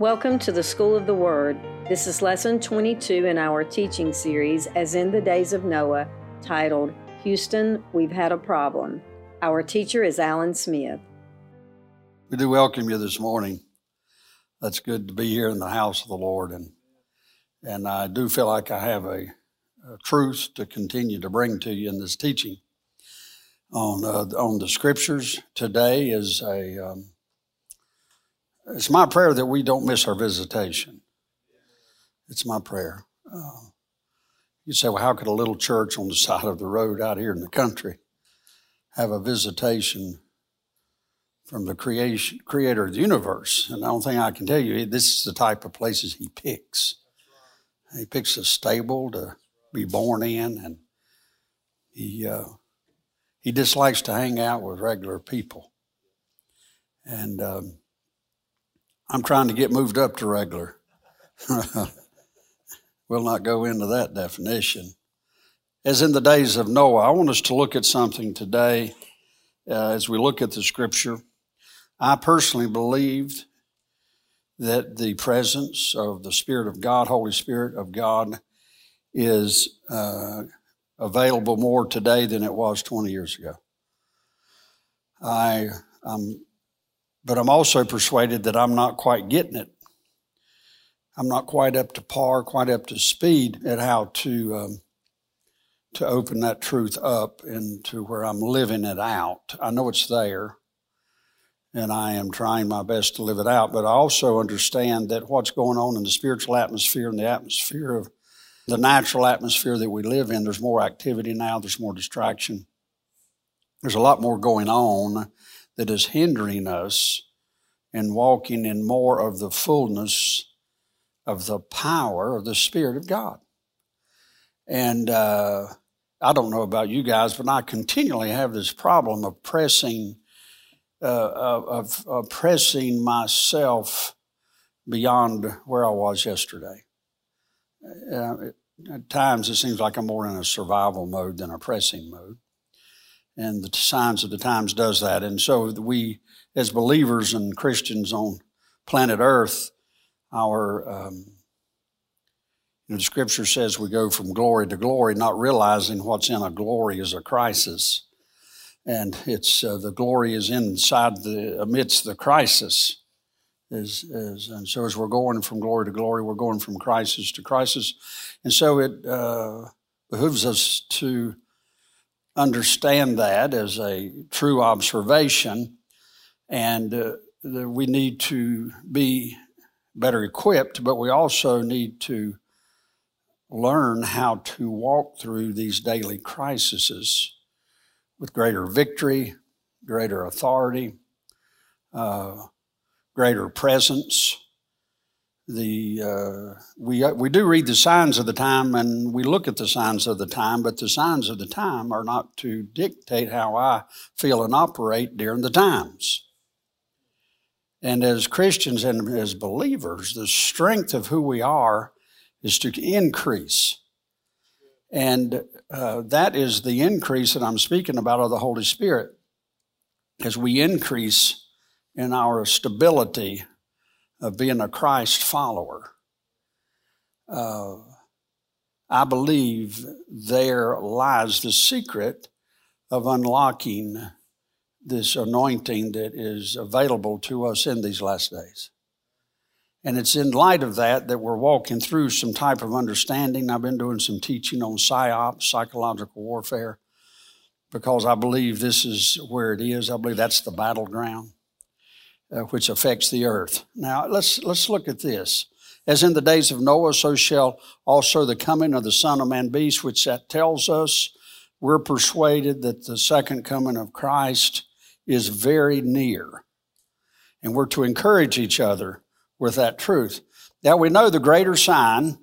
Welcome to the School of the Word. This is lesson 22 in our teaching series, As in the Days of Noah, titled Houston, We've Had a Problem. Our teacher is Alan Smith. We do welcome you this morning. That's good to be here in the house of the Lord. And, and I do feel like I have a, a truth to continue to bring to you in this teaching on, uh, on the scriptures. Today is a. Um, it's my prayer that we don't miss our visitation. It's my prayer. Uh, you say, well, how could a little church on the side of the road out here in the country have a visitation from the creation, creator of the universe? And the only thing I can tell you, this is the type of places he picks. He picks a stable to be born in, and he, uh, he dislikes to hang out with regular people. And um, I'm trying to get moved up to regular. we'll not go into that definition. As in the days of Noah, I want us to look at something today uh, as we look at the scripture. I personally believed that the presence of the Spirit of God, Holy Spirit of God, is uh, available more today than it was 20 years ago. I, I'm but I'm also persuaded that I'm not quite getting it. I'm not quite up to par, quite up to speed at how to um, to open that truth up into where I'm living it out. I know it's there, and I am trying my best to live it out. But I also understand that what's going on in the spiritual atmosphere and the atmosphere of the natural atmosphere that we live in, there's more activity now. There's more distraction. There's a lot more going on that is hindering us in walking in more of the fullness of the power of the Spirit of God. And uh, I don't know about you guys, but I continually have this problem of pressing, uh, of, of pressing myself beyond where I was yesterday. Uh, at times, it seems like I'm more in a survival mode than a pressing mode and the signs of the times does that. And so we, as believers and Christians on planet Earth, our um, you know, the Scripture says we go from glory to glory, not realizing what's in a glory is a crisis, and it's uh, the glory is inside the amidst the crisis. Is, is, and so as we're going from glory to glory, we're going from crisis to crisis, and so it uh, behooves us to understand that as a true observation, and uh, we need to be better equipped, but we also need to learn how to walk through these daily crises with greater victory, greater authority, uh, greater presence, the uh, we uh, we do read the signs of the time and we look at the signs of the time, but the signs of the time are not to dictate how I feel and operate during the times. And as Christians and as believers, the strength of who we are is to increase. And uh, that is the increase that I'm speaking about of the Holy Spirit. As we increase in our stability of being a Christ follower. Uh, I believe there lies the secret of unlocking this anointing that is available to us in these last days. And it's in light of that that we're walking through some type of understanding. I've been doing some teaching on psyops, psychological warfare, because I believe this is where it is. I believe that's the battleground uh, which affects the earth. Now, let's, let's look at this. As in the days of Noah, so shall also the coming of the Son of Man be, which that tells us we're persuaded that the second coming of Christ is very near. And we're to encourage each other with that truth. Now, we know the greater sign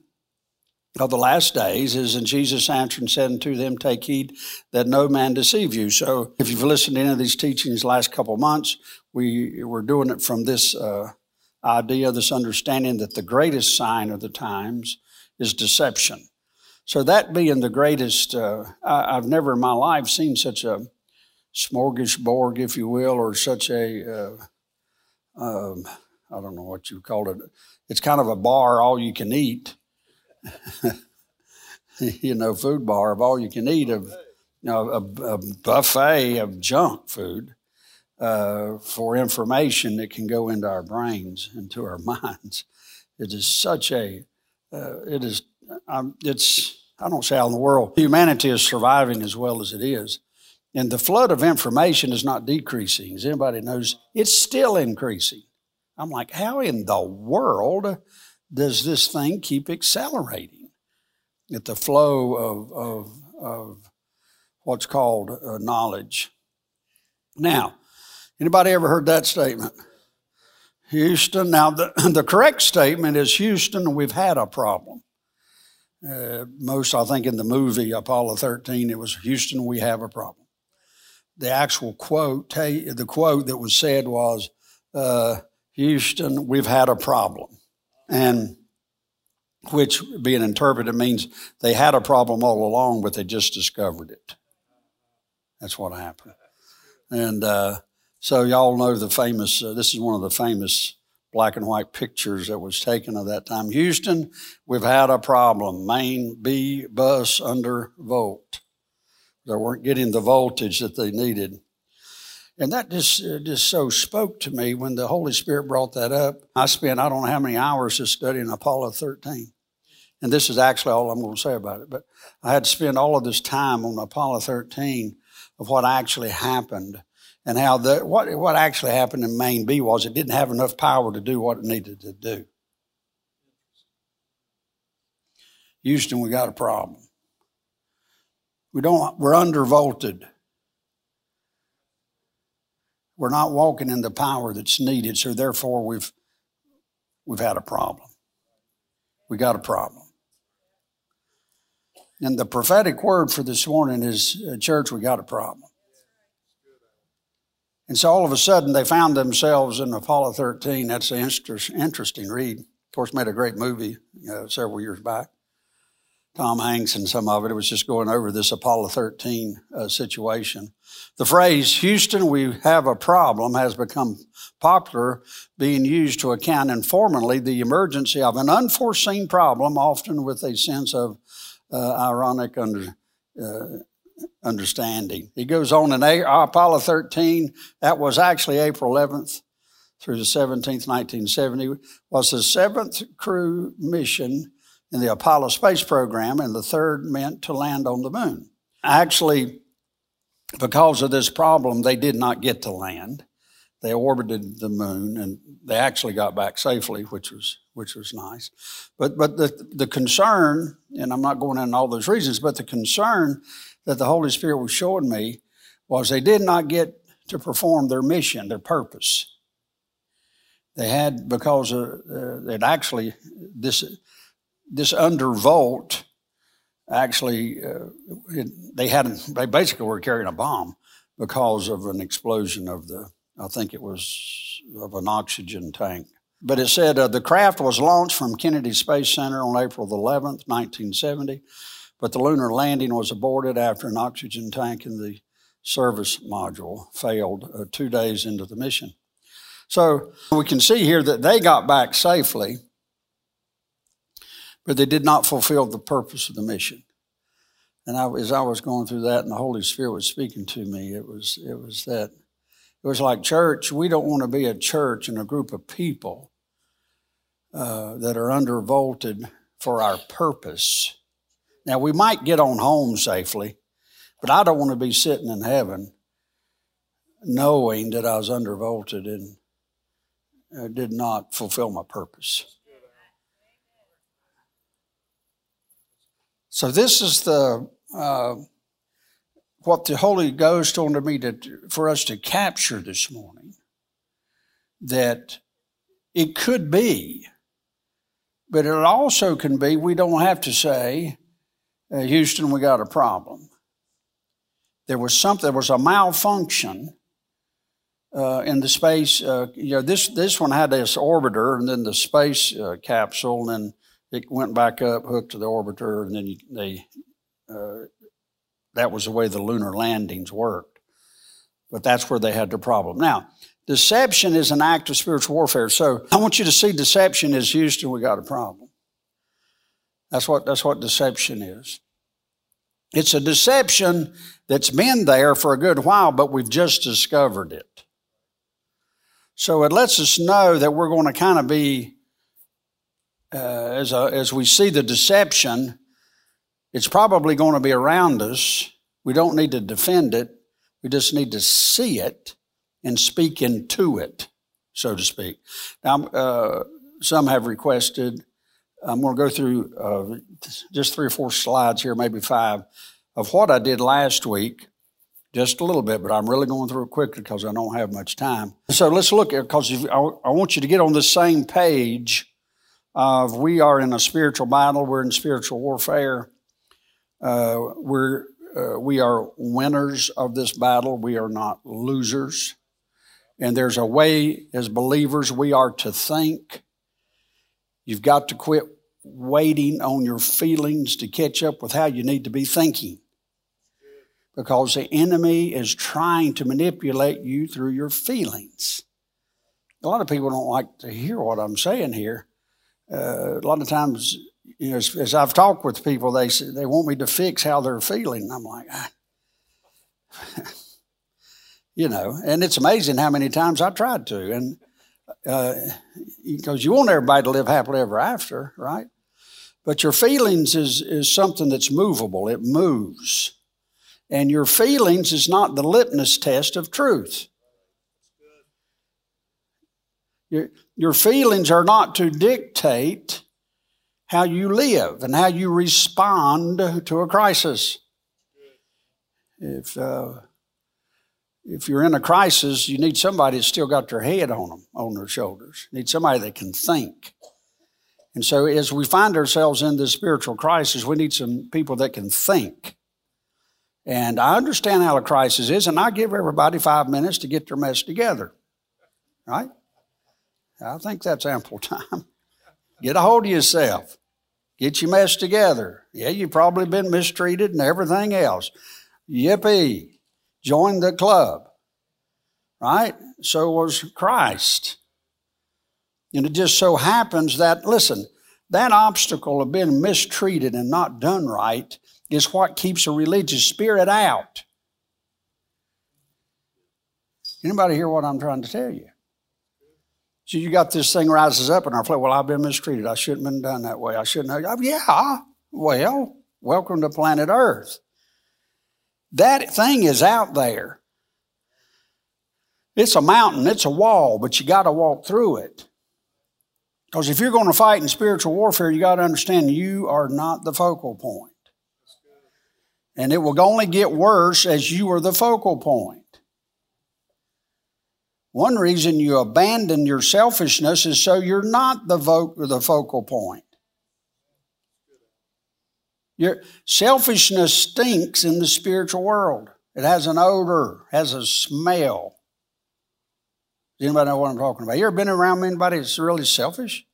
of the last days is, and Jesus answered and said unto them, Take heed that no man deceive you. So, if you've listened to any of these teachings the last couple of months, we were doing it from this uh, idea, this understanding that the greatest sign of the times is deception. So, that being the greatest, uh, I, have never in my life seen such a smorgasbord, if you will, or such a uh, um, I don't know what you call it. It's kind of a bar, all you can eat. you know, food bar of all you can eat of you know, a, a buffet of junk food uh, for information that can go into our brains, into our minds. It is such a, uh, it is, um, it's, I don't say how in the world, humanity is surviving as well as it is. And the flood of information is not decreasing. As anybody knows, it's still increasing. I'm like, how in the world does this thing keep accelerating? At the flow of, of, of what's called uh, knowledge. Now, anybody ever heard that statement? Houston. Now, the, the correct statement is Houston, we've had a problem. Uh, most, I think, in the movie Apollo 13, it was Houston, we have a problem. The actual quote, the quote that was said was, uh, Houston, we've had a problem. And which, being interpreted, means they had a problem all along, but they just discovered it. That's what happened. And uh, so y'all know the famous, uh, this is one of the famous black and white pictures that was taken of that time. Houston, we've had a problem. Main B bus under volt. They weren't getting the voltage that they needed. And that just, uh, just so spoke to me when the Holy Spirit brought that up. I spent, I don't know how many hours just studying Apollo 13. And this is actually all I'm going to say about it. But I had to spend all of this time on Apollo 13 of what actually happened and how the, what, what actually happened in Main B was it didn't have enough power to do what it needed to do. Houston, we got a problem. We don't, we're undervolted. We're not walking in the power that's needed, so therefore we've, we've had a problem. We got a problem. And the prophetic word for this morning is uh, church, we got a problem. And so all of a sudden they found themselves in Apollo 13. That's an interesting read. Of course, made a great movie uh, several years back. Tom Hanks and some of it. It was just going over this Apollo 13 uh, situation. The phrase, Houston, we have a problem, has become popular, being used to account informally the emergency of an unforeseen problem, often with a sense of uh, ironic under, uh, understanding. He goes on in Apollo 13, that was actually April 11th through the 17th, 1970, was the seventh crew mission in the Apollo space program, and the third meant to land on the moon. Actually, because of this problem, they did not get to land. They orbited the moon, and they actually got back safely, which was which was nice. But but the the concern, and I'm not going into all those reasons, but the concern that the Holy Spirit was showing me was they did not get to perform their mission, their purpose. They had because of, uh, it actually this this undervolt actually uh, it, they had they basically were carrying a bomb because of an explosion of the I think it was of an oxygen tank. But it said uh, the craft was launched from Kennedy Space Center on April the 11th, 1970, but the lunar landing was aborted after an oxygen tank in the service module failed uh, two days into the mission. So we can see here that they got back safely, but they did not fulfill the purpose of the mission. And I, as I was going through that, and the Holy Spirit was speaking to me, it was it was that it was like church. We don't want to be a church and a group of people uh, that are undervolted for our purpose. Now, we might get on home safely, but I don't want to be sitting in heaven knowing that I was undervolted and uh, did not fulfill my purpose. So, this is the uh, what the Holy Ghost wanted me to, for us to capture this morning that it could be, but it also can be, we don't have to say, uh, Houston, we got a problem. There was something, there was a malfunction uh, in the space. Uh, you know, this, this one had this orbiter and then the space uh, capsule, and it went back up, hooked to the orbiter, and then you, they uh, that was the way the lunar landings worked. But that's where they had the problem. Now, Deception is an act of spiritual warfare. So I want you to see deception as Houston, we got a problem. That's what, that's what deception is. It's a deception that's been there for a good while, but we've just discovered it. So it lets us know that we're going to kind of be, uh, as, a, as we see the deception, it's probably going to be around us. We don't need to defend it, we just need to see it and speak into it, so to speak. Now, uh, some have requested, I'm going to go through uh, just three or four slides here, maybe five, of what I did last week, just a little bit, but I'm really going through it quickly because I don't have much time. So let's look at, because I, I want you to get on the same page of we are in a spiritual battle, we're in spiritual warfare. Uh, we're, uh, we are winners of this battle, we are not losers. And there's a way, as believers, we are to think. You've got to quit waiting on your feelings to catch up with how you need to be thinking. Because the enemy is trying to manipulate you through your feelings. A lot of people don't like to hear what I'm saying here. Uh, a lot of times, you know, as, as, I've talked with people, they they want me to fix how they're feeling. I'm like, ah. you know, and it's amazing how many times I tried to. And because uh, you want everybody to live happily ever after, right? But your feelings is, is something that's movable, it moves. And your feelings is not the litmus test of truth. Your feelings are not to dictate how you live and how you respond to a crisis. If uh, if you're in a crisis, you need somebody that's still got their head on them, on their shoulders. You need somebody that can think. And so, as we find ourselves in this spiritual crisis, we need some people that can think. And I understand how a crisis is, and I give everybody five minutes to get their mess together. Right? I think that's ample time. Get a hold of yourself. Get your mess together. Yeah, you've probably been mistreated and everything else. Yippee Join the club, right? So was Christ. And it just so happens that, listen, that obstacle of being mistreated and not done right is what keeps a religious spirit out. Anybody hear what I'm trying to tell you? So you got this thing rises up in our flesh. Well, I've been mistreated. I shouldn't have been done that way. I shouldn't have. Oh, yeah. Well, welcome to planet Earth. That thing is out there. It's a mountain, it's a wall, but you got to walk through it. Because if you're going to fight in spiritual warfare, you got to understand you are not the focal point. And it will only get worse as you are the focal point. One reason you abandon your selfishness is so you're not the, vo- the focal point. Your selfishness stinks in the spiritual world. It has an odor, has a smell. Does anybody know what I'm talking about? You ever been around anybody that's really selfish?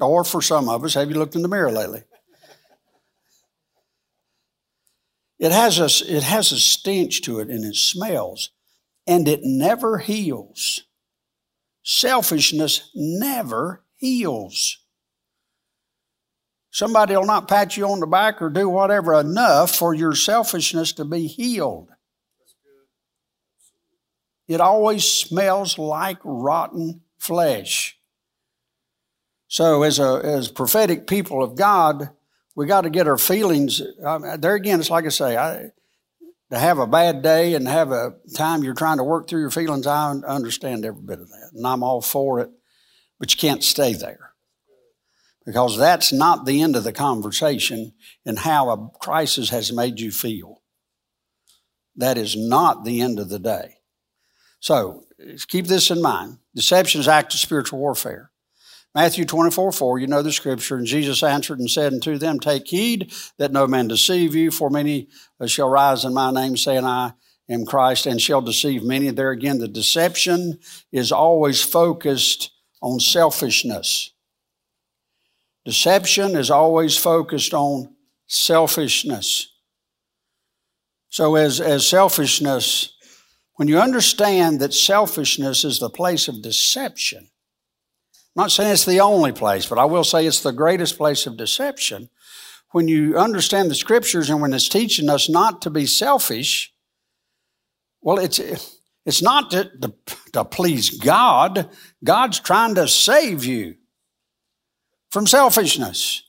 Or for some of us, have you looked in the mirror lately? It has a, it has a stench to it and it smells, and it never heals. Selfishness never heals. Somebody will not pat you on the back or do whatever enough for your selfishness to be healed. It always smells like rotten flesh. So, as a as prophetic people of God, we got to get our feelings. There again, it's like I say, I, to have a bad day and have a time you're trying to work through your feelings. I understand every bit of that, and I'm all for it. But you can't stay there because that's not the end of the conversation and how a crisis has made you feel. That is not the end of the day. So keep this in mind. Deception is of spiritual warfare. Matthew 24, 4, you know the scripture. And Jesus answered and said unto them, Take heed that no man deceive you, for many shall rise in my name, saying, I am Christ, and shall deceive many. There again, the deception is always focused on selfishness. Deception is always focused on selfishness. So, as, as selfishness when you understand that selfishness is the place of deception, I'm not saying it's the only place, but I will say it's the greatest place of deception. When you understand the scriptures and when it's teaching us not to be selfish, well, it's, it's not to, to, to please God. God's trying to save you from selfishness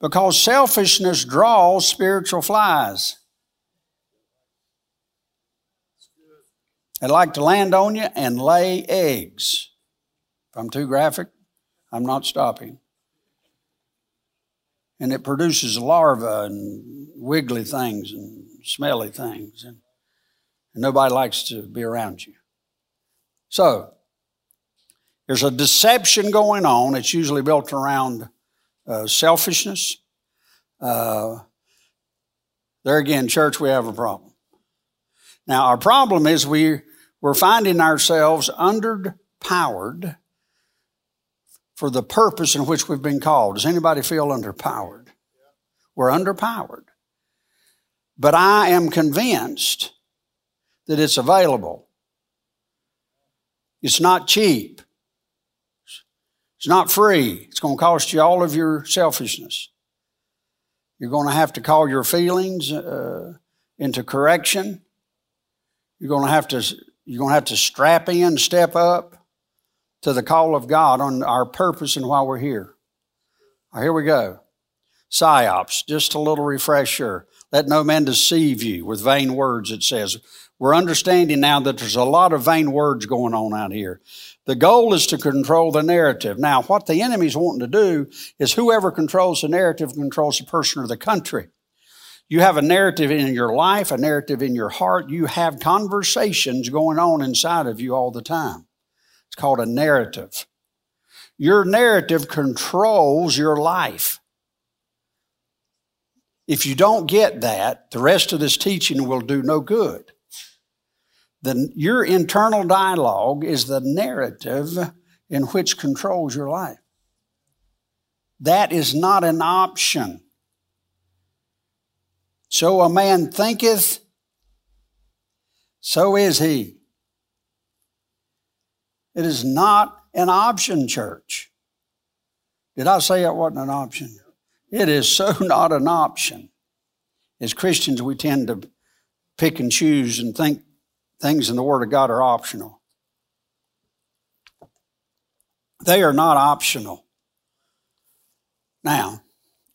because selfishness draws spiritual flies. They like to land on you and lay eggs. If I'm too graphic, I'm not stopping. And it produces larvae and wiggly things and smelly things. And, and nobody likes to be around you. So, there's a deception going on. It's usually built around uh, selfishness. Uh, there again, church, we have a problem. Now, our problem is we we're finding ourselves underpowered for the purpose in which we've been called. Does anybody feel underpowered? We're underpowered. But I am convinced that it's available. It's not cheap. It's not free. It's going to cost you all of your selfishness. You're going to have to call your feelings uh, into correction. You're going to have to you're going to have to strap in, step up to the call of God on our purpose and why we're here. Right, here we go. Psyops, just a little refresher. Let no man deceive you with vain words, it says. We're understanding now that there's a lot of vain words going on out here. The goal is to control the narrative. Now, what the enemy's wanting to do is whoever controls the narrative controls the person or the country. You have a narrative in your life, a narrative in your heart. You have conversations going on inside of you all the time. It's called a narrative. Your narrative controls your life. If you don't get that, the rest of this teaching will do no good. The, your internal dialogue is the narrative in which controls your life. That is not an option. So a man thinketh, so is he. It is not an option, church. Did I say it wasn't an option? It is so not an option. As Christians, we tend to pick and choose and think things in the Word of God are optional. They are not optional. Now,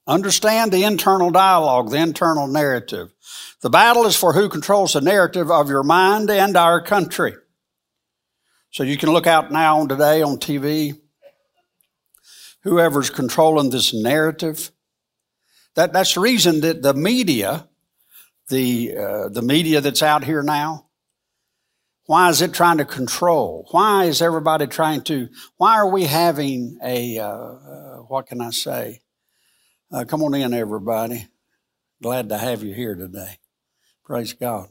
Understand the internal dialogue, the internal narrative. The battle is for who controls the narrative of your mind and our country. So you can look out now on today on TV. Whoever's controlling this narrative. That, that's the reason that the media, the, uh, the media that's out here now, why is it trying to control? Why is everybody trying to, why are we having a, uh, uh, what can I say? Uh, come on in, everybody. Glad to have you here today. Praise God.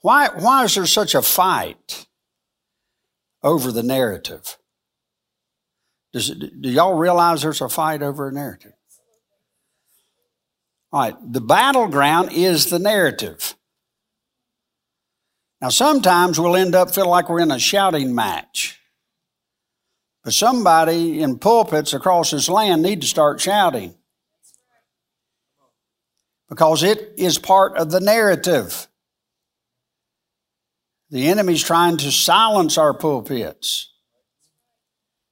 Why, why is there such a fight over the narrative? Does, do y'all realize there's a fight over a narrative? All right, the battleground is the narrative. Now, sometimes we'll end up feeling like we're in a shouting match. But somebody in pulpits across this land need to start shouting. Because it is part of the narrative. The enemy's trying to silence our pulpits,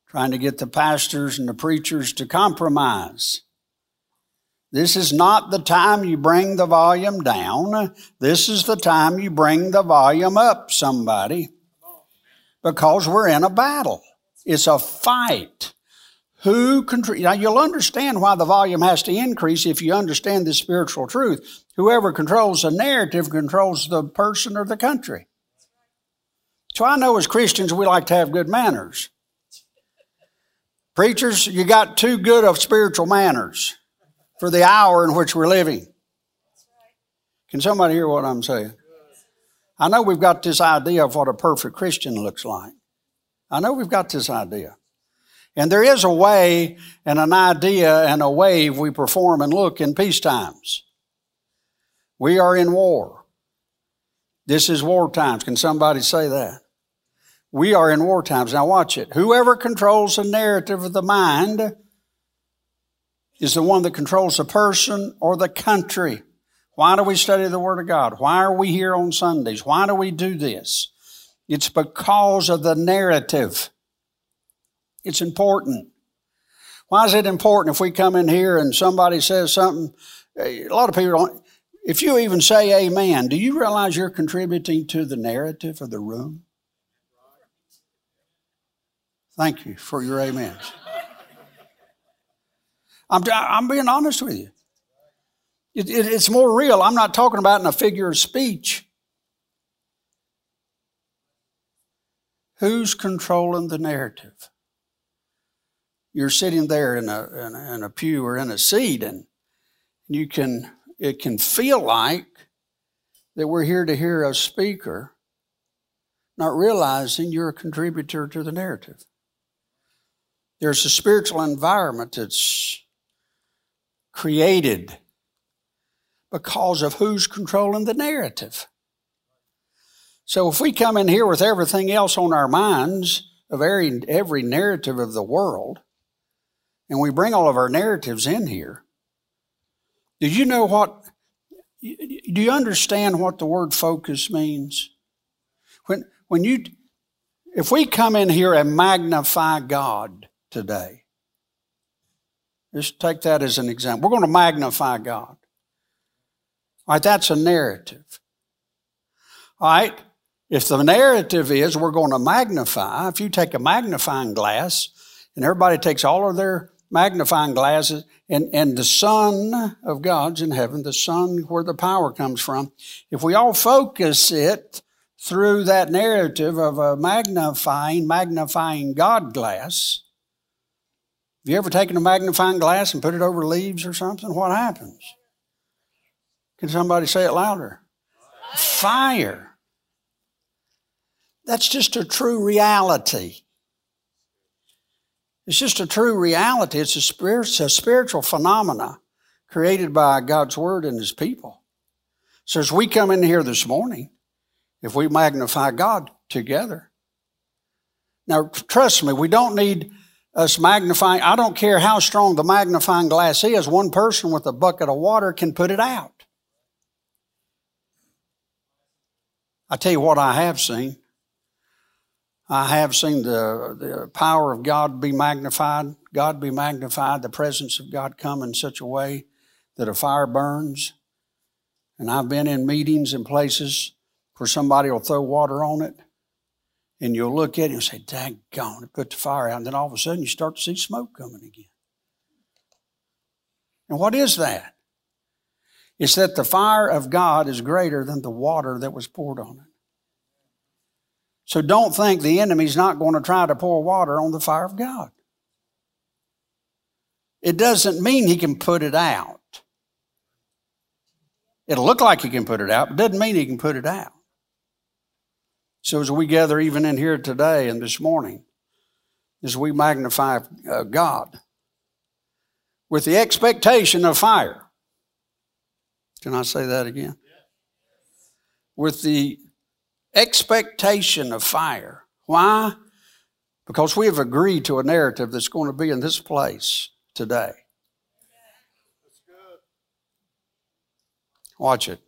trying to get the pastors and the preachers to compromise. This is not the time you bring the volume down. This is the time you bring the volume up, somebody, because we're in a battle. It's a fight. Who control? Now you'll understand why the volume has to increase if you understand the spiritual truth. Whoever controls the narrative controls the person or the country. So I know as Christians we like to have good manners. Preachers, you got too good of spiritual manners for the hour in which we're living. Can somebody hear what I'm saying? I know we've got this idea of what a perfect Christian looks like. I know we've got this idea. And there is a way and an idea and a wave we perform and look in peace times. We are in war. This is war times. Can somebody say that? We are in war times. Now watch it. Whoever controls the narrative of the mind is the one that controls the person or the country. Why do we study the Word of God? Why are we here on Sundays? Why do we do this? It's because of the narrative. It's important. Why is it important if we come in here and somebody says something? A lot of people don't. If you even say amen, do you realize you're contributing to the narrative of the room? Thank you for your amens. I'm, I'm being honest with you. It, it, it's more real. I'm not talking about in a figure of speech. Who's controlling the narrative? You're sitting there in a, in a, in a pew or in a seat, and you can it can feel like that we're here to hear a speaker, not realizing you're a contributor to the narrative. There's a spiritual environment that's created because of who's controlling the narrative. So if we come in here with everything else on our minds of every, every narrative of the world, and we bring all of our narratives in here, do you know what? Do you understand what the word focus means? When, when you, if we come in here and magnify God today, just take that as an example. We're going to magnify God. All right, that's a narrative. All right, if the narrative is we're going to magnify, if you take a magnifying glass and everybody takes all of their magnifying glasses and, and the sun of God's in heaven, the sun where the power comes from, if we all focus it through that narrative of a magnifying, magnifying God glass, have you ever taken a magnifying glass and put it over leaves or something? What happens? Can somebody say it louder? Fire. That's just a true reality. It's just a true reality. It's a, it's a spiritual phenomena created by God's Word and His people. So as we come in here this morning, if we magnify God together, now trust me, we don't need us magnifying. I don't care how strong the magnifying glass is, one person with a bucket of water can put it out. I tell you what, I have seen. I have seen the, the power of God be magnified, God be magnified, the presence of God come in such a way that a fire burns. And I've been in meetings and places where somebody will throw water on it and you'll look at it and say, daggone, it put the fire out. And then all of a sudden you start to see smoke coming again. And what is that? It's that the fire of God is greater than the water that was poured on it. So don't think the enemy's not going to try to pour water on the fire of God. It doesn't mean he can put it out. It'll look like he can put it out, but doesn't mean he can put it out. So as we gather even in here today and this morning, as we magnify uh, God with the expectation of fire. Can I say that again? With the expectation of fire. Why? Because we have agreed to a narrative that's going to be in this place today. Watch it.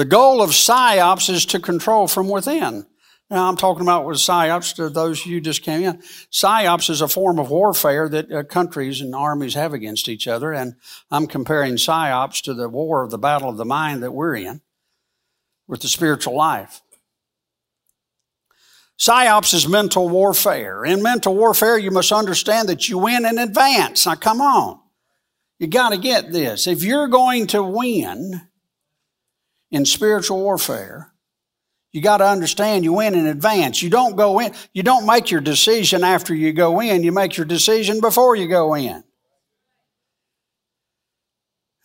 The goal of psyops is to control from within. Now, I'm talking about with psyops to those you just came in. Psyops is a form of warfare that uh, countries and armies have against each other, and I'm comparing psyops to the war of the battle of the mind that we're in with the spiritual life. Psyops is mental warfare. In mental warfare, you must understand that you win in advance. Now, come on. You got to get this. If you're going to win, in spiritual warfare, you got to understand you win in advance. You don't go in, you don't make your decision after you go in, you make your decision before you go in.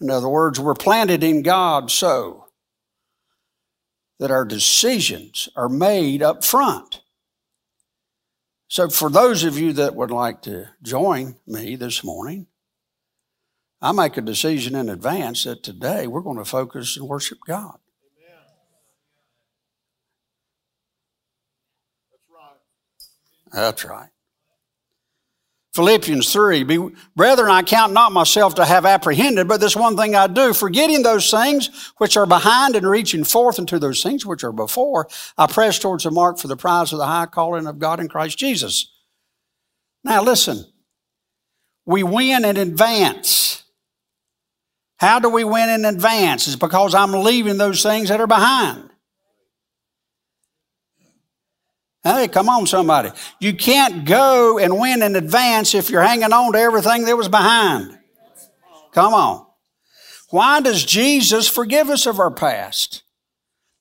In other words, we're planted in God so that our decisions are made up front. So, for those of you that would like to join me this morning, I make a decision in advance that today we're going to focus and worship God. Amen. That's right. That's right. Philippians 3, Be, Brethren, I count not myself to have apprehended, but this one thing I do, forgetting those things which are behind and reaching forth unto those things which are before, I press towards the mark for the prize of the high calling of God in Christ Jesus. Now listen, we win in advance. How do we win in advance? It's because I'm leaving those things that are behind. Hey, come on, somebody. You can't go and win in advance if you're hanging on to everything that was behind. Come on. Why does Jesus forgive us of our past?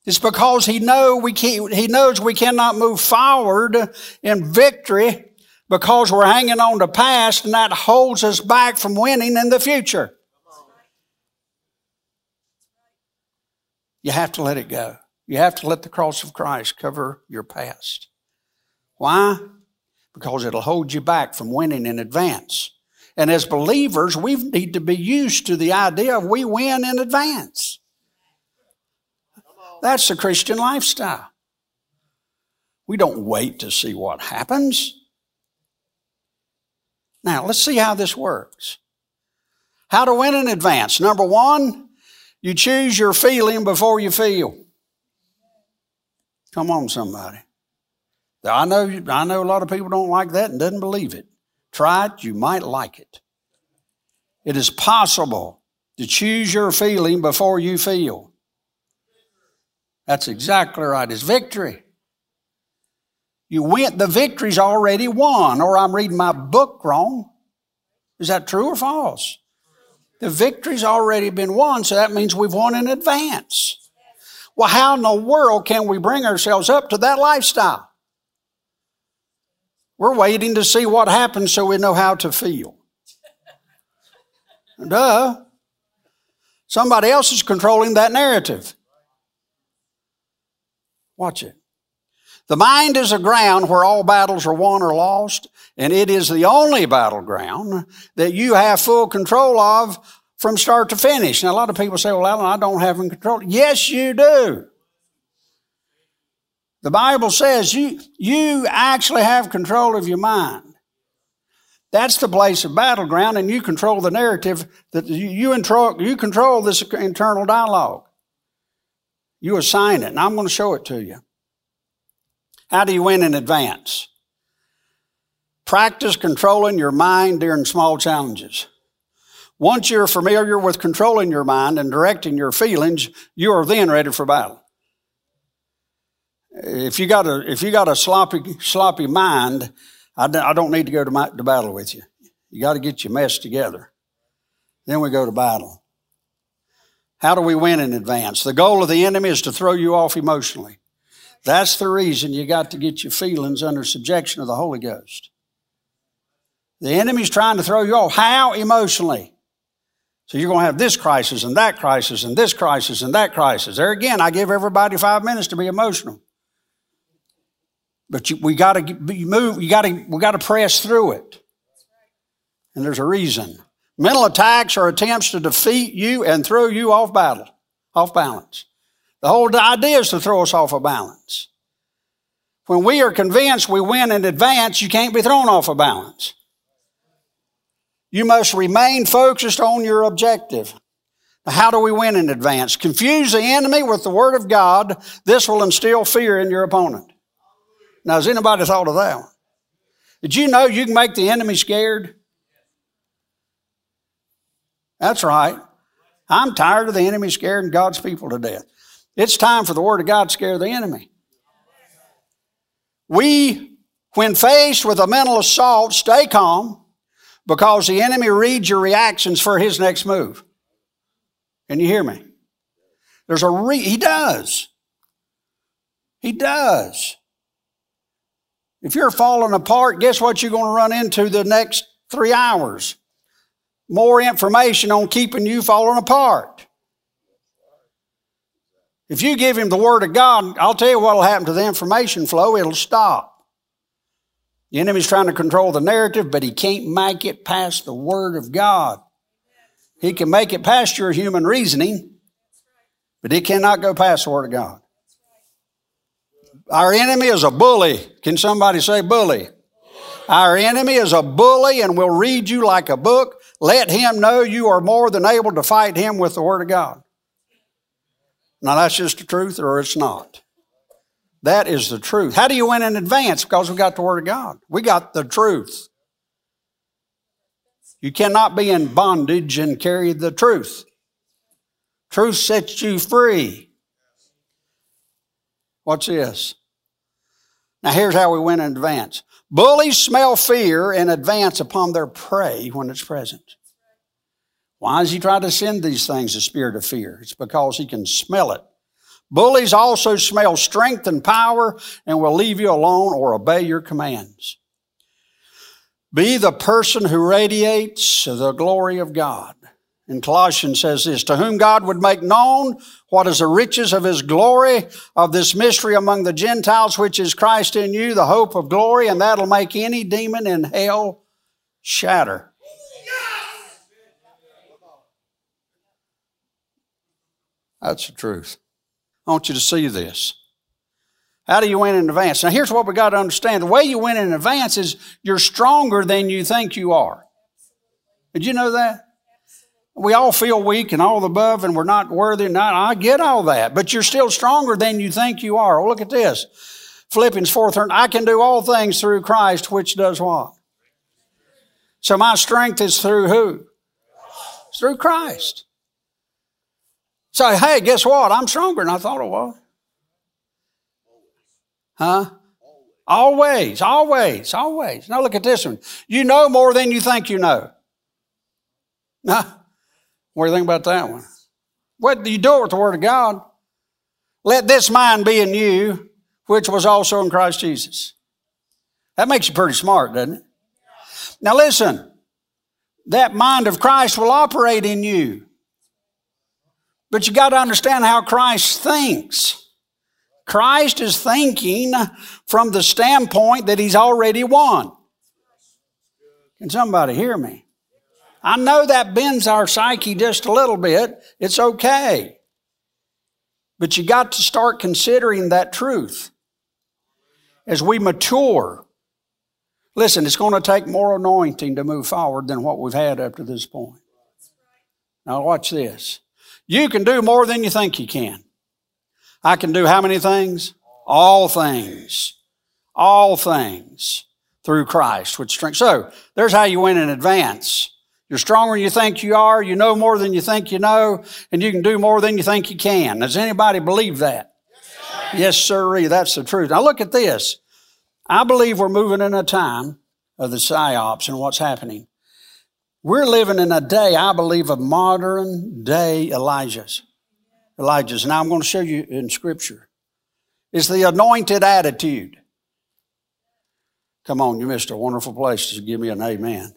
It's because he, know we can't. he knows we cannot move forward in victory because we're hanging on to past and that holds us back from winning in the future. You have to let it go. You have to let the cross of Christ cover your past. Why? Because it'll hold you back from winning in advance. And as believers, we need to be used to the idea of we win in advance. That's the Christian lifestyle. We don't wait to see what happens. Now, let's see how this works. How to win in advance. Number one, you choose your feeling before you feel. Come on, somebody. I know, I know a lot of people don't like that and doesn't believe it. Try it, you might like it. It is possible to choose your feeling before you feel. That's exactly right. It's victory. You win, the victory's already won, or I'm reading my book wrong. Is that true or false? The victory's already been won, so that means we've won in advance. Well, how in the world can we bring ourselves up to that lifestyle? We're waiting to see what happens so we know how to feel. Duh. Somebody else is controlling that narrative. Watch it. The mind is a ground where all battles are won or lost, and it is the only battleground that you have full control of from start to finish. Now, a lot of people say, well, Alan, I don't have control. Yes, you do. The Bible says you, you actually have control of your mind. That's the place of battleground, and you control the narrative that you, you, intro, you control this internal dialogue. You assign it, and I'm going to show it to you. How do you win in advance? Practice controlling your mind during small challenges. Once you're familiar with controlling your mind and directing your feelings, you are then ready for battle if you got a if you got a sloppy sloppy mind, I don't, need to go to, my, to battle with you. You got to get your mess together. Then we go to battle. How do we win in advance? The goal of the enemy is to throw you off emotionally. That's the reason you got to get your feelings under subjection of the Holy Ghost. The enemy's trying to throw you off. How? Emotionally. So you're going to have this crisis and that crisis and this crisis and that crisis. There again, I give everybody five minutes to be emotional. But you, we got to move. You got to we got to press through it, and there's a reason. Mental attacks are attempts to defeat you and throw you off battle, off balance. The whole idea is to throw us off of balance. When we are convinced we win in advance, you can't be thrown off of balance. You must remain focused on your objective. How do we win in advance? Confuse the enemy with the Word of God. This will instill fear in your opponent. Now, has anybody thought of that one? Did you know you can make the enemy scared? That's right. I'm tired of the enemy scaring God's people to death. It's time for the Word of God to scare the enemy. We, when faced with a mental assault, stay calm because the enemy reads your reactions for his next move. Can you hear me? There's a re- he does. He does. If you're falling apart, guess what you're going to run into the next three hours? More information on keeping you falling apart. If you give him the Word of God, I'll tell you what will happen to the information flow. It'll stop. The enemy's trying to control the narrative, but he can't make it past the Word of God. He can make it past your human reasoning, but he cannot go past the Word of God. Our enemy is a bully. Can somebody say bully? Our enemy is a bully and will read you like a book. Let him know you are more than able to fight him with the Word of God. Now, that's just the truth or it's not. That is the truth. How do you win in advance? Because we got the Word of God. We got the truth. You cannot be in bondage and carry the truth. Truth sets you free. What's this? Now, here's how we win in advance. Bullies smell fear in advance upon their prey when it's present. Why does he try to send these things, the spirit of fear? It's because he can smell it. Bullies also smell strength and power and will leave you alone or obey your commands. Be the person who radiates the glory of God. And Colossians says this, to whom God would make known what is the riches of his glory of this mystery among the Gentiles, which is Christ in you, the hope of glory, and that'll make any demon in hell shatter. That's the truth. I want you to see this. How do you win in advance? Now, here's what we got to understand. The way you win in advance is you're stronger than you think you are. Did you know that? We all feel weak and all the above, and we're not worthy. Not, I get all that, but you're still stronger than you think you are. Well, look at this. Philippians 4 13, I can do all things through Christ, which does what? So my strength is through who? It's through Christ. So, hey, guess what? I'm stronger than I thought I was. Huh? Always, always, always. Now look at this one. You know more than you think you know. Now, what do you think about that one? What do you do it with the Word of God? Let this mind be in you, which was also in Christ Jesus. That makes you pretty smart, doesn't it? Now listen, that mind of Christ will operate in you. But you got to understand how Christ thinks. Christ is thinking from the standpoint that he's already won. Can somebody hear me? I know that bends our psyche just a little bit. It's okay. But you got to start considering that truth as we mature. Listen, it's going to take more anointing to move forward than what we've had up to this point. Now, watch this. You can do more than you think you can. I can do how many things? All things. All things through Christ, which strength. So there's how you win in advance. You're stronger than you think you are. You know more than you think you know, and you can do more than you think you can. Does anybody believe that? Yes, sir. That's the truth. Now look at this. I believe we're moving in a time of the psyops and what's happening. We're living in a day, I believe, of modern day Elijah's. Elijah's. Now I'm going to show you in Scripture. It's the anointed attitude. Come on, you missed a wonderful place to give me an amen.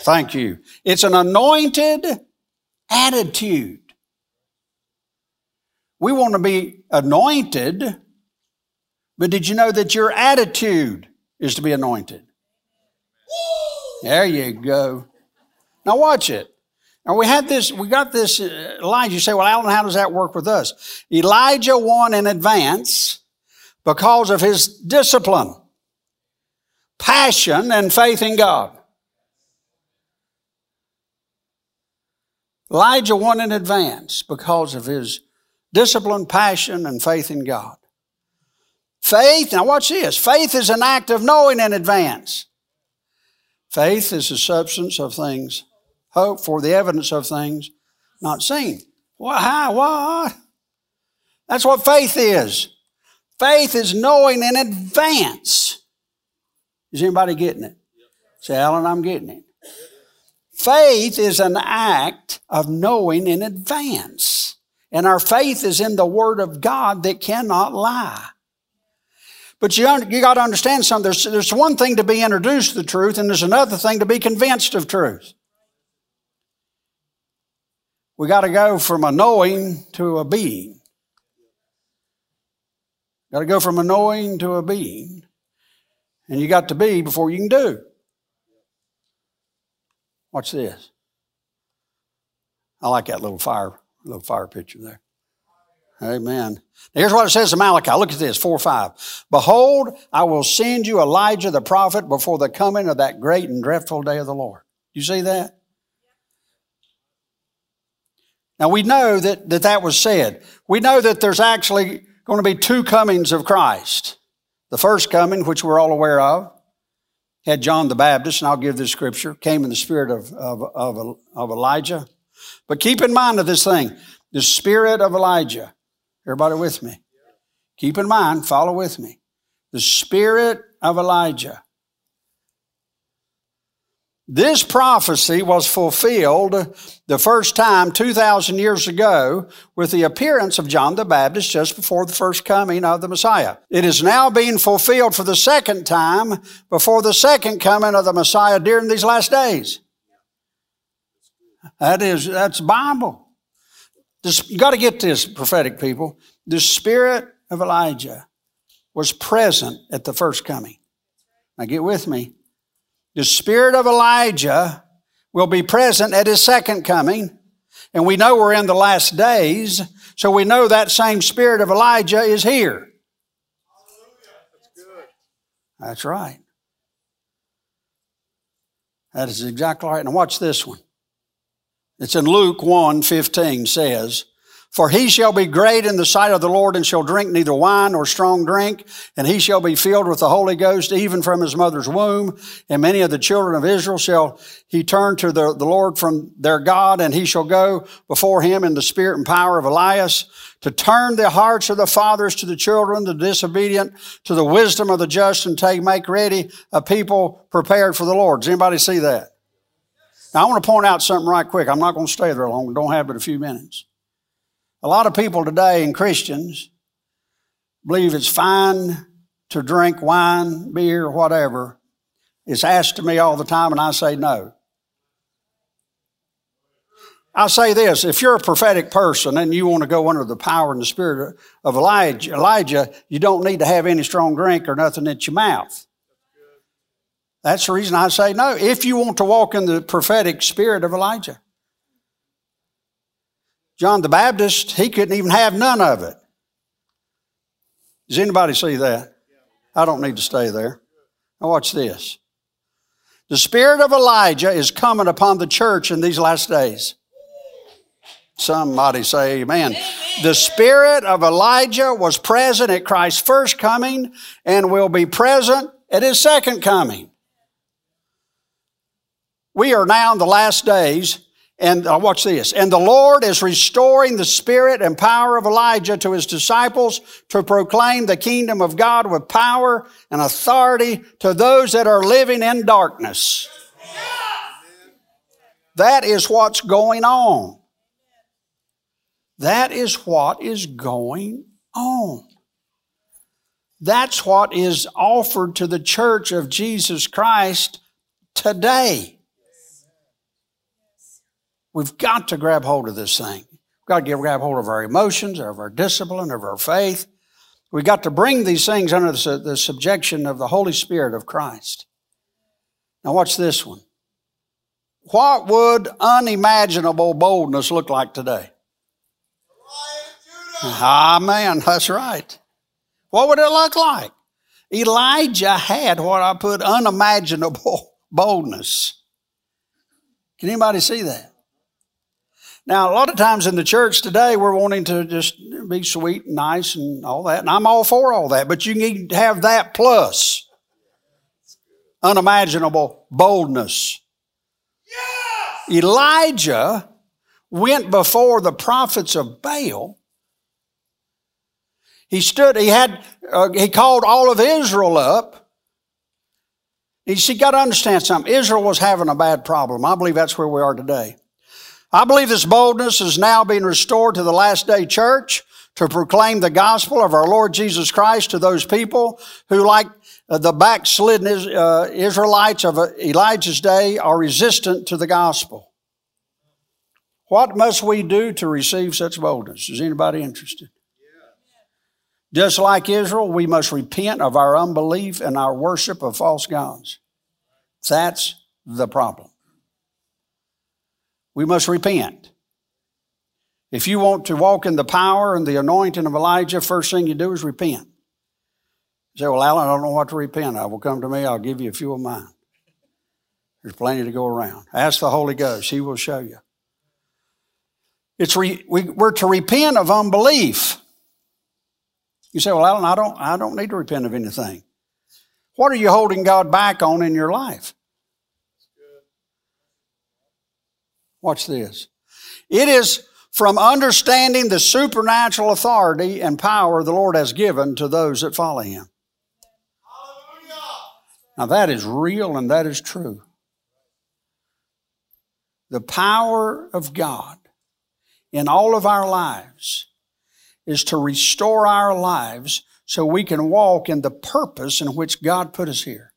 Thank you. It's an anointed attitude. We want to be anointed, but did you know that your attitude is to be anointed? There you go. Now watch it. Now we had this, we got this, uh, Elijah, you say, well, Alan, how does that work with us? Elijah won in advance because of his discipline, passion, and faith in God. Elijah won in advance because of his discipline, passion, and faith in God. Faith, now watch this. Faith is an act of knowing in advance. Faith is the substance of things hope for the evidence of things not seen. What? What? That's what faith is. Faith is knowing in advance. Is anybody getting it? Say, Alan, I'm getting it. Faith is an act of knowing in advance. And our faith is in the Word of God that cannot lie. But you, you got to understand something. There's, there's one thing to be introduced to the truth, and there's another thing to be convinced of truth. We got to go from a knowing to a being. Got to go from a knowing to a being. And you got to be before you can do. Watch this. I like that little fire, little fire picture there. Amen. Here's what it says to Malachi. Look at this, 4 5. Behold, I will send you Elijah the prophet before the coming of that great and dreadful day of the Lord. You see that? Now we know that, that that was said. We know that there's actually going to be two comings of Christ. The first coming, which we're all aware of, had John the Baptist, and I'll give this scripture, came in the spirit of, of, of, of Elijah. But keep in mind of this thing, the spirit of Elijah. Everybody with me? Keep in mind, follow with me. The spirit of Elijah. This prophecy was fulfilled the first time 2,000 years ago with the appearance of John the Baptist just before the first coming of the Messiah. It is now being fulfilled for the second time before the second coming of the Messiah during these last days. That is, that's Bible. This, you got to get this, prophetic people. The spirit of Elijah was present at the first coming. Now get with me. The spirit of Elijah will be present at his second coming. And we know we're in the last days, so we know that same spirit of Elijah is here. That's good. That's right. That is exactly right. Now watch this one. It's in Luke 1 15 says, for he shall be great in the sight of the Lord and shall drink neither wine nor strong drink, and he shall be filled with the Holy Ghost even from his mother's womb. And many of the children of Israel shall he turn to the, the Lord from their God, and he shall go before him in the spirit and power of Elias to turn the hearts of the fathers to the children, the disobedient to the wisdom of the just, and take, make ready a people prepared for the Lord. Does anybody see that? Now I want to point out something right quick. I'm not going to stay there long. Don't have but a few minutes. A lot of people today and Christians believe it's fine to drink wine, beer, whatever. It's asked to me all the time, and I say no. I say this if you're a prophetic person and you want to go under the power and the spirit of Elijah, Elijah, you don't need to have any strong drink or nothing at your mouth. That's the reason I say no. If you want to walk in the prophetic spirit of Elijah, John the Baptist, he couldn't even have none of it. Does anybody see that? I don't need to stay there. Now, watch this. The spirit of Elijah is coming upon the church in these last days. Somebody say amen. amen. The spirit of Elijah was present at Christ's first coming and will be present at his second coming. We are now in the last days and uh, watch this. And the Lord is restoring the spirit and power of Elijah to his disciples to proclaim the kingdom of God with power and authority to those that are living in darkness. That is what's going on. That is what is going on. That's what is offered to the church of Jesus Christ today. We've got to grab hold of this thing. We've got to grab hold of our emotions, of our discipline, of our faith. We've got to bring these things under the, the subjection of the Holy Spirit of Christ. Now, watch this one. What would unimaginable boldness look like today? Ah, man, that's right. What would it look like? Elijah had what I put unimaginable boldness. Can anybody see that? Now, a lot of times in the church today, we're wanting to just be sweet and nice and all that, and I'm all for all that, but you need to have that plus unimaginable boldness. Yes! Elijah went before the prophets of Baal. He stood, he had, uh, he called all of Israel up. You see, got to understand something. Israel was having a bad problem. I believe that's where we are today. I believe this boldness is now being restored to the last day church to proclaim the gospel of our Lord Jesus Christ to those people who, like uh, the backslidden uh, Israelites of uh, Elijah's day, are resistant to the gospel. What must we do to receive such boldness? Is anybody interested? Just like Israel, we must repent of our unbelief and our worship of false gods. That's the problem. We must repent. If you want to walk in the power and the anointing of Elijah, first thing you do is repent. You say, Well, Alan, I don't know what to repent of. Well, come to me, I'll give you a few of mine. There's plenty to go around. Ask the Holy Ghost, He will show you. It's re, we, we're to repent of unbelief. You say, Well, Alan, I don't, I don't need to repent of anything. What are you holding God back on in your life? Watch this. It is from understanding the supernatural authority and power the Lord has given to those that follow Him. Now that is real and that is true. The power of God in all of our lives is to restore our lives so we can walk in the purpose in which God put us here.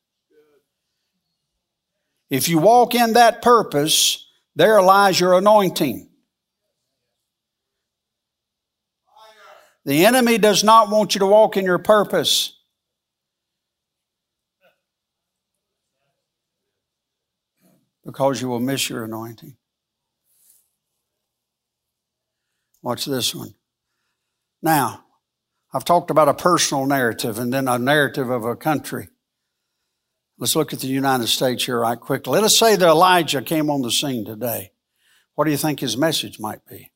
If you walk in that purpose, there lies your anointing. The enemy does not want you to walk in your purpose. Because you will miss your anointing. Watch this one. Now, I've talked about a personal narrative and then a narrative of a country. Let's look at the United States here right quickly. Let us say that Elijah came on the scene today. What do you think his message might be?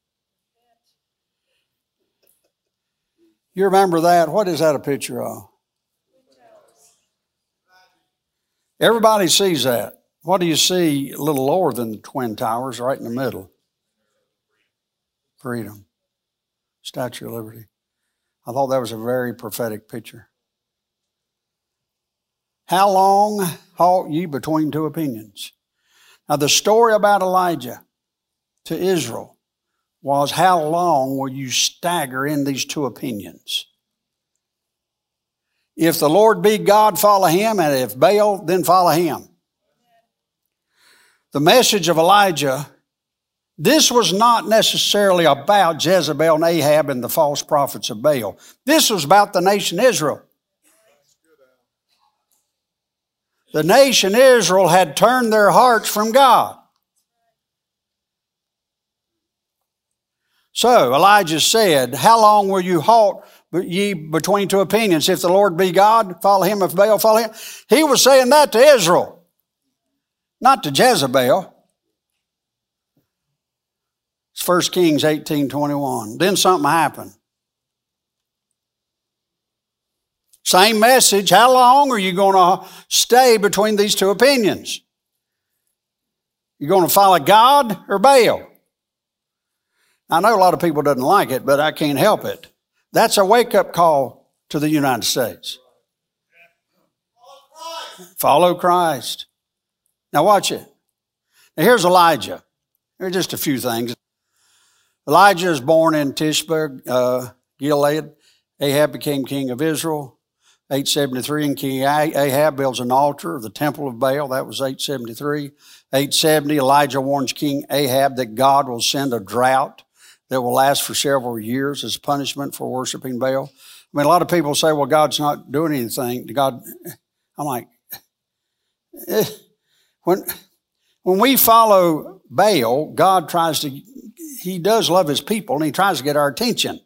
You remember that? What is that a picture of? Everybody sees that. What do you see a little lower than the Twin Towers, right in the middle? Freedom. Statue of Liberty. I thought that was a very prophetic picture. How long halt ye between two opinions? Now, the story about Elijah to Israel was how long will you stagger in these two opinions? If the Lord be God, follow him, and if Baal, then follow him. The message of Elijah, this was not necessarily about Jezebel and Ahab and the false prophets of Baal. This was about the nation Israel. The nation Israel had turned their hearts from God. So Elijah said, How long will you halt ye between two opinions? If the Lord be God, follow him. If Baal, follow him. He was saying that to Israel, not to Jezebel. It's 1 Kings 18 21. Then something happened. Same message. How long are you going to stay between these two opinions? You're going to follow God or Baal? I know a lot of people doesn't like it, but I can't help it. That's a wake up call to the United States. Follow Christ. Now watch it. Now here's Elijah. There are just a few things. Elijah is born in Tishbe, uh, Gilead. Ahab became king of Israel. 873, and King Ahab builds an altar, of the temple of Baal. That was 873. 870, Elijah warns King Ahab that God will send a drought that will last for several years as punishment for worshiping Baal. I mean, a lot of people say, well, God's not doing anything. God, I'm like, eh. when, when we follow Baal, God tries to, he does love his people and he tries to get our attention.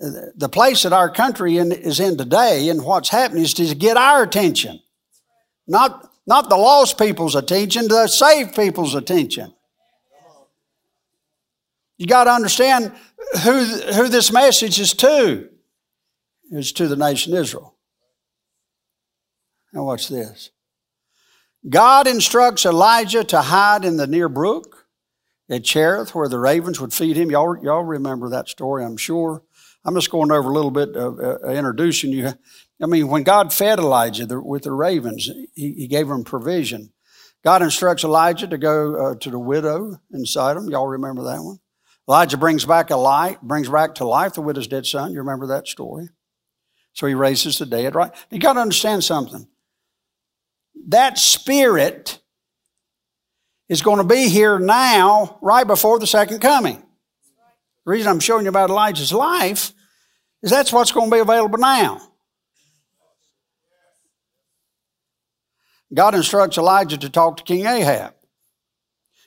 The place that our country in, is in today and what's happening is to get our attention. Not, not the lost people's attention, the saved people's attention. You got to understand who, who this message is to. It's to the nation Israel. Now, watch this. God instructs Elijah to hide in the near brook at Cherith where the ravens would feed him. Y'all, y'all remember that story, I'm sure. I'm just going over a little bit of uh, introducing you. I mean, when God fed Elijah with the ravens, he, he, gave him provision. God instructs Elijah to go uh, to the widow in Sidon. Y'all remember that one? Elijah brings back a light, brings back to life the widow's dead son. You remember that story? So he raises the dead, right? You got to understand something. That spirit is going to be here now, right before the second coming. The reason I'm showing you about Elijah's life is that's what's going to be available now. God instructs Elijah to talk to King Ahab.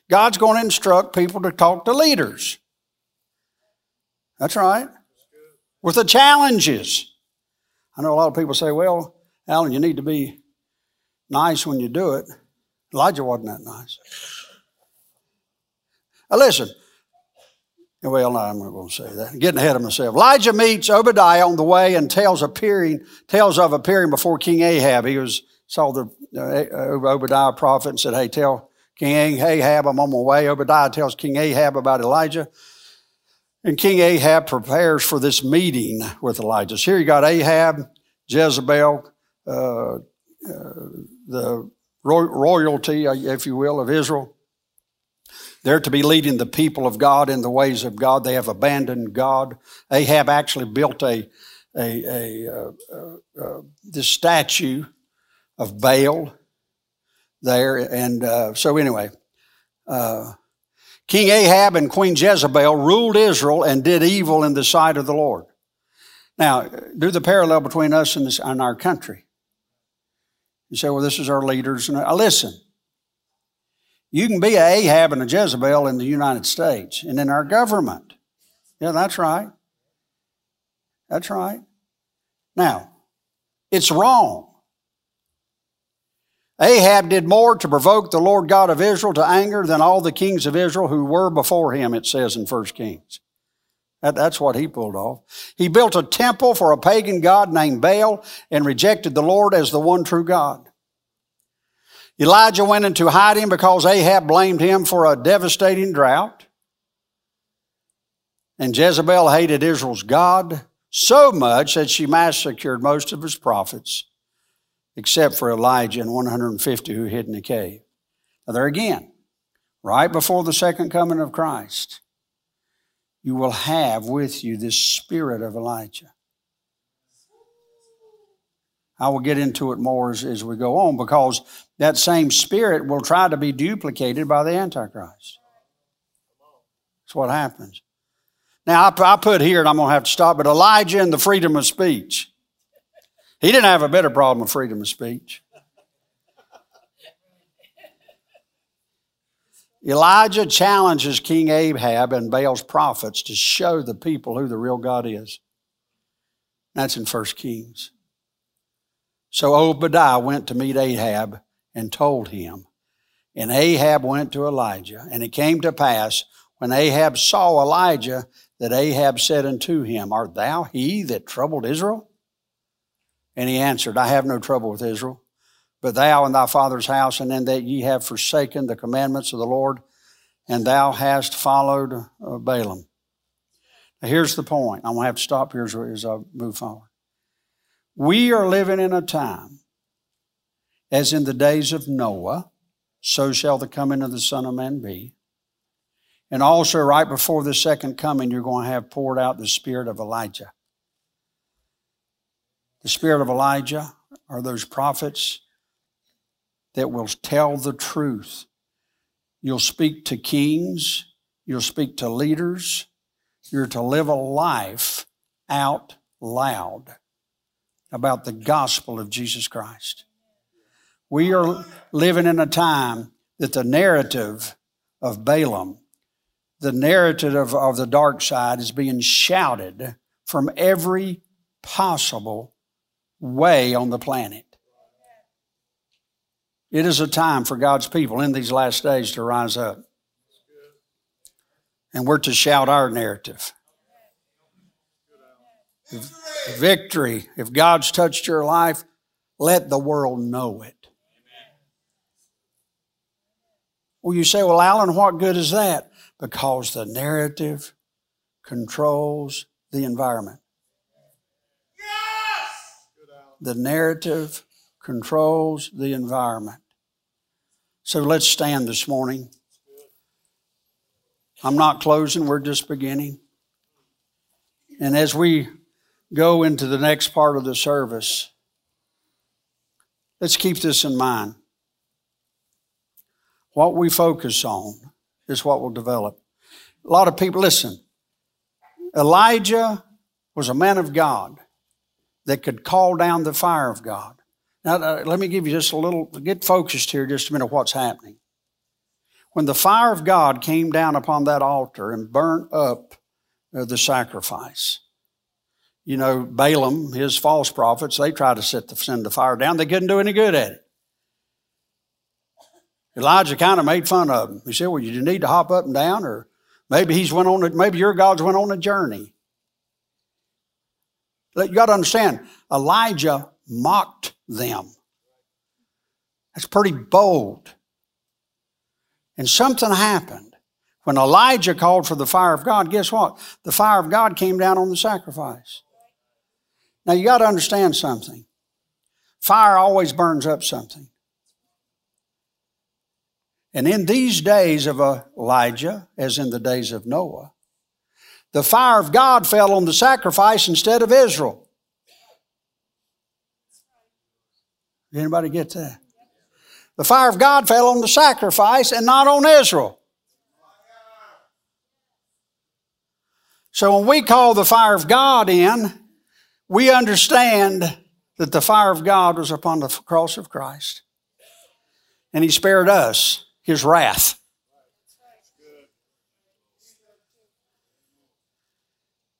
God's going to instruct people to talk to leaders. That's right. With the challenges. I know a lot of people say, well, Alan, you need to be nice when you do it. Elijah wasn't that nice. Now listen. Well, no, I'm not going to say that. I'm getting ahead of myself. Elijah meets Obadiah on the way and tells appearing tells of appearing before King Ahab. He was saw the uh, Obadiah prophet and said, "Hey, tell King Ahab I'm on my way." Obadiah tells King Ahab about Elijah. And King Ahab prepares for this meeting with Elijah. So here you got Ahab, Jezebel, uh, uh, the royalty, uh, if you will, of Israel. They're to be leading the people of God in the ways of God. They have abandoned God. Ahab actually built a, a, a, uh, uh, uh this statue of Baal there. And uh, so, anyway, uh, King Ahab and Queen Jezebel ruled Israel and did evil in the sight of the Lord. Now, do the parallel between us and, this, and our country. You say, well, this is our leaders. And, uh, listen, you can be a Ahab and a Jezebel in the United States and in our government. Yeah, that's right. That's right. Now, it's wrong. Ahab did more to provoke the Lord God of Israel to anger than all the kings of Israel who were before him, it says in 1 Kings. That, that's what he pulled off. He built a temple for a pagan god named Baal and rejected the Lord as the one true God. Elijah went into hiding because Ahab blamed him for a devastating drought. And Jezebel hated Israel's God so much that she massacred most of his prophets except for Elijah and 150 who hid in the cave. Now, there again, right before the second coming of Christ, you will have with you this spirit of Elijah. I will get into it more as, as we go on because that same spirit will try to be duplicated by the Antichrist. That's what happens. Now, I, put here, and I'm going to have to stop, but Elijah and the freedom of speech. He didn't have a better problem with freedom of speech. Elijah challenges King Ahab and Baal's prophets to show the people who the real God is. That's in 1 Kings. So Obadiah went to meet Ahab and told him. And Ahab went to Elijah. And it came to pass when Ahab saw Elijah that Ahab said unto him, Art thou he that troubled Israel? And he answered, I have no trouble with Israel, but thou and thy father's house, and in that ye have forsaken the commandments of the Lord, and thou hast followed uh, Baalim. Now here's the point. I'm going to have to stop here as I move forward. We are living in a time, as in the days of Noah, so shall the coming of the Son of Man be. And also, right before the second coming, you're going to have poured out the spirit of Elijah. The spirit of Elijah are those prophets that will tell the truth. You'll speak to kings, you'll speak to leaders, you're to live a life out loud about the gospel of Jesus Christ. We are living in a time that the narrative of Balaam, the narrative of, the dark side, is being shouted from every possible way on the planet. It is a time for God's people in these last days to rise up. And we're to shout our narrative. Victory. If God's touched your life, let the world know it. Well, you say, well, Alan, what good is that? Because the narrative controls the environment. Yes! The narrative controls the environment. So let's stand this morning. I'm not closing, we're just beginning. And as we go into the next part of the service, let's keep this in mind. What we focus on is what will develop. A lot of people, listen, Elijah was a man of God that could call down the fire of God. Now, uh, let me give you just a little, get focused here just a minute what's happening. When the fire of God came down upon that altar and burnt up uh, the sacrifice. You know, Balaam, his false prophets, they tried to set the, send the fire down. They couldn't do any good at it. Elijah kind of made fun of him. He said, "Well, you need to hop up and down, or maybe he's went on. A, maybe your God's went on a journey." You got to understand, Elijah mocked them. That's pretty bold. And something happened. When Elijah called for the fire of God, guess what? The fire of God came down on the sacrifice. Now you got to understand something. Fire always burns up something. And in these days of Elijah, as in the days of Noah, the fire of God fell on the sacrifice instead of Israel. Anybody get that? The fire of God fell on the sacrifice and not on Israel. So when we call the fire of God in, we understand that the fire of God was upon the cross of Christ. And He spared us his wrath.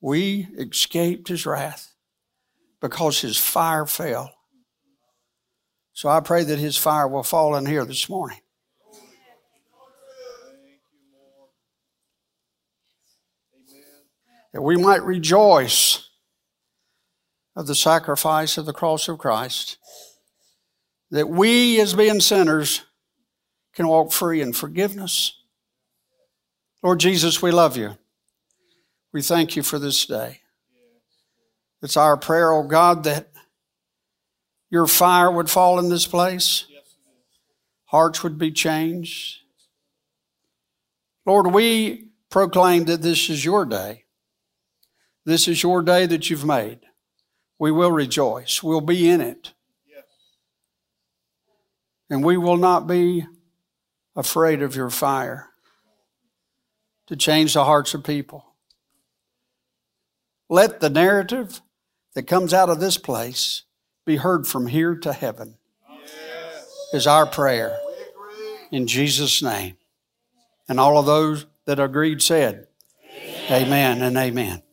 We escaped his wrath because his fire fell. So I pray that his fire will fall in here this morning. That we might rejoice of the sacrifice of the cross of Christ. That we, as being sinners, can walk free in forgiveness. Lord Jesus, we love you. We thank you for this day. It's our prayer, oh God, that your fire would fall in this place, hearts would be changed. Lord, we proclaim that this is your day. This is your day that you've made. We will rejoice. We'll be in it. And we will not be afraid of your fire to change the hearts of people. Let the narrative that comes out of this place be heard from here to heaven, yes. is our prayer. In Jesus' name. And all of those that agreed said, Amen, amen and amen.